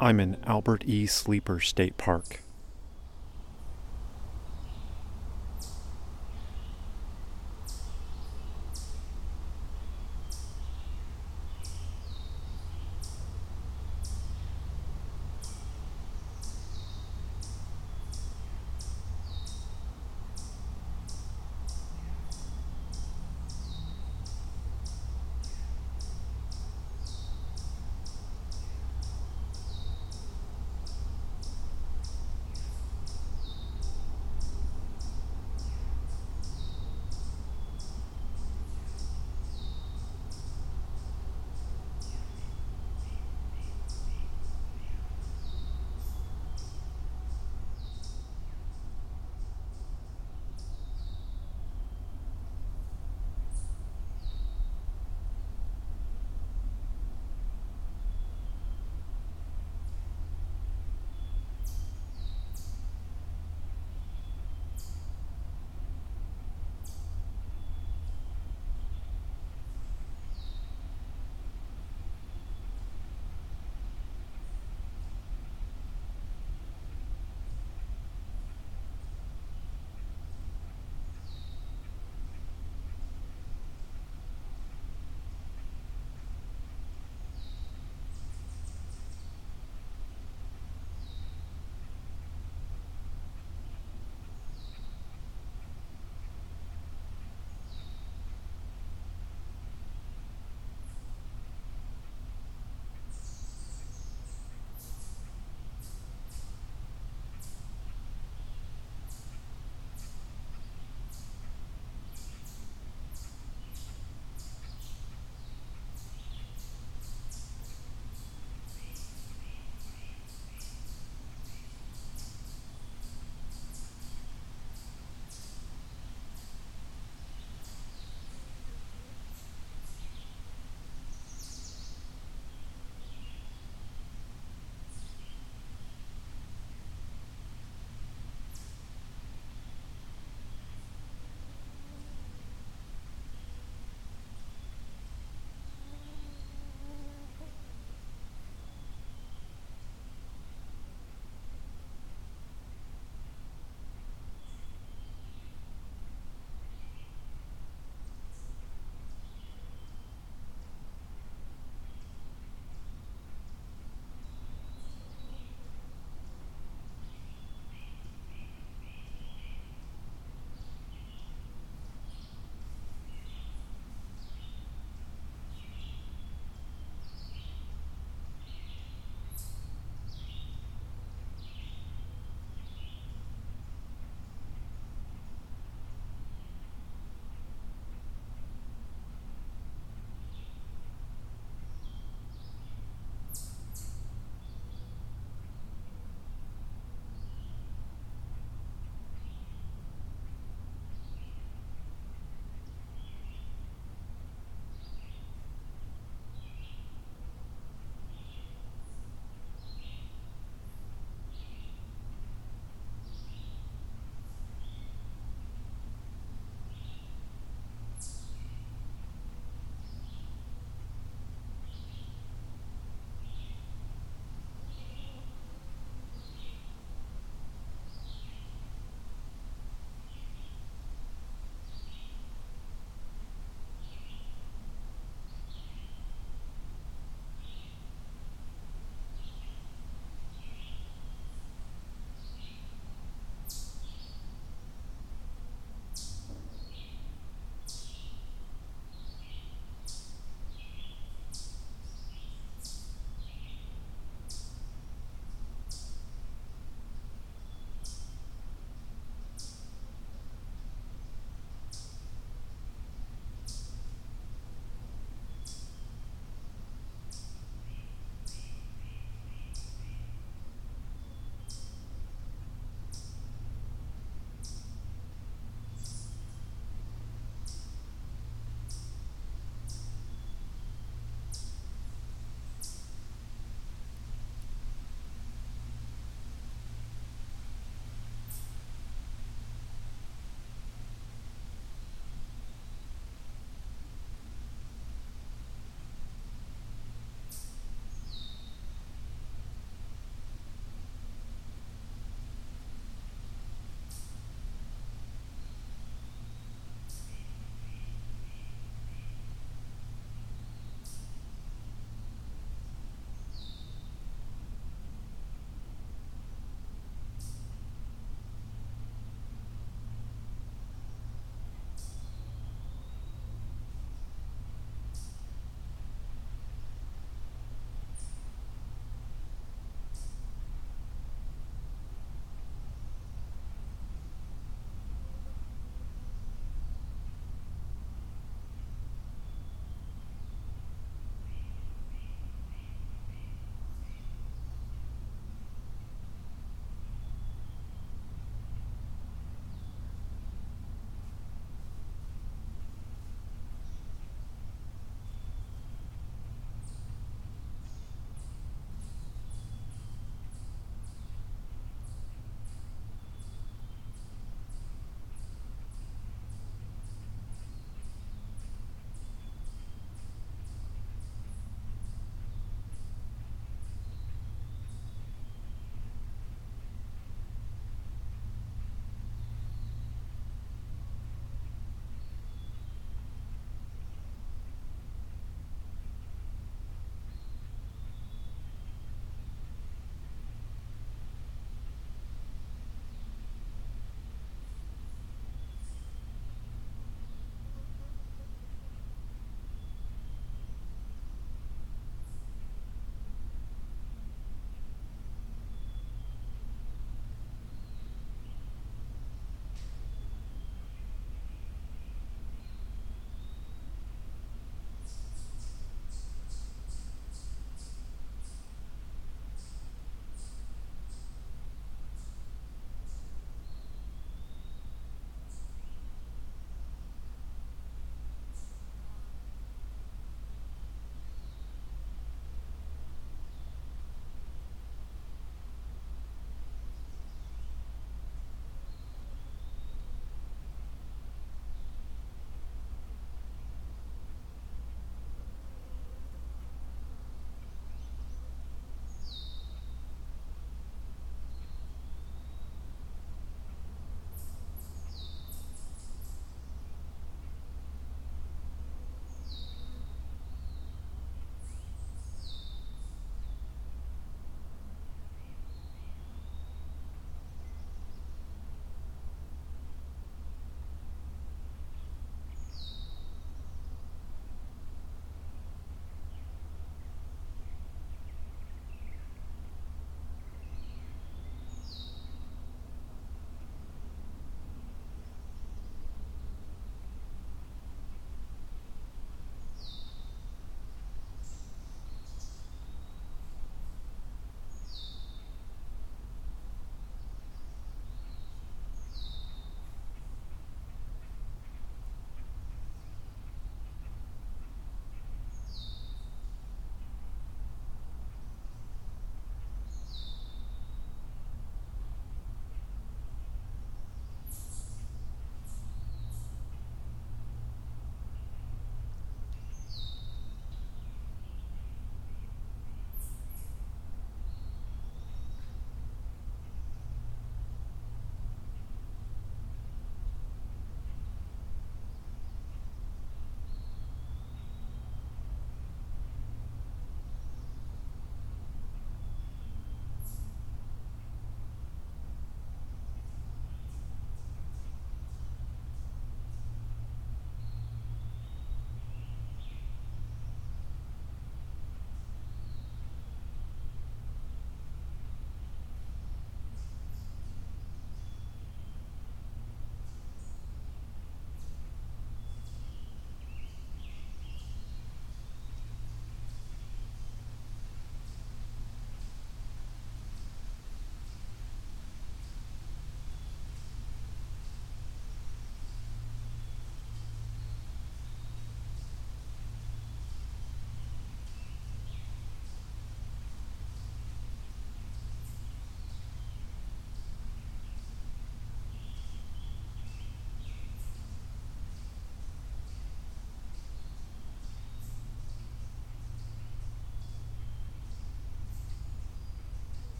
I'm in Albert E. Sleeper State Park.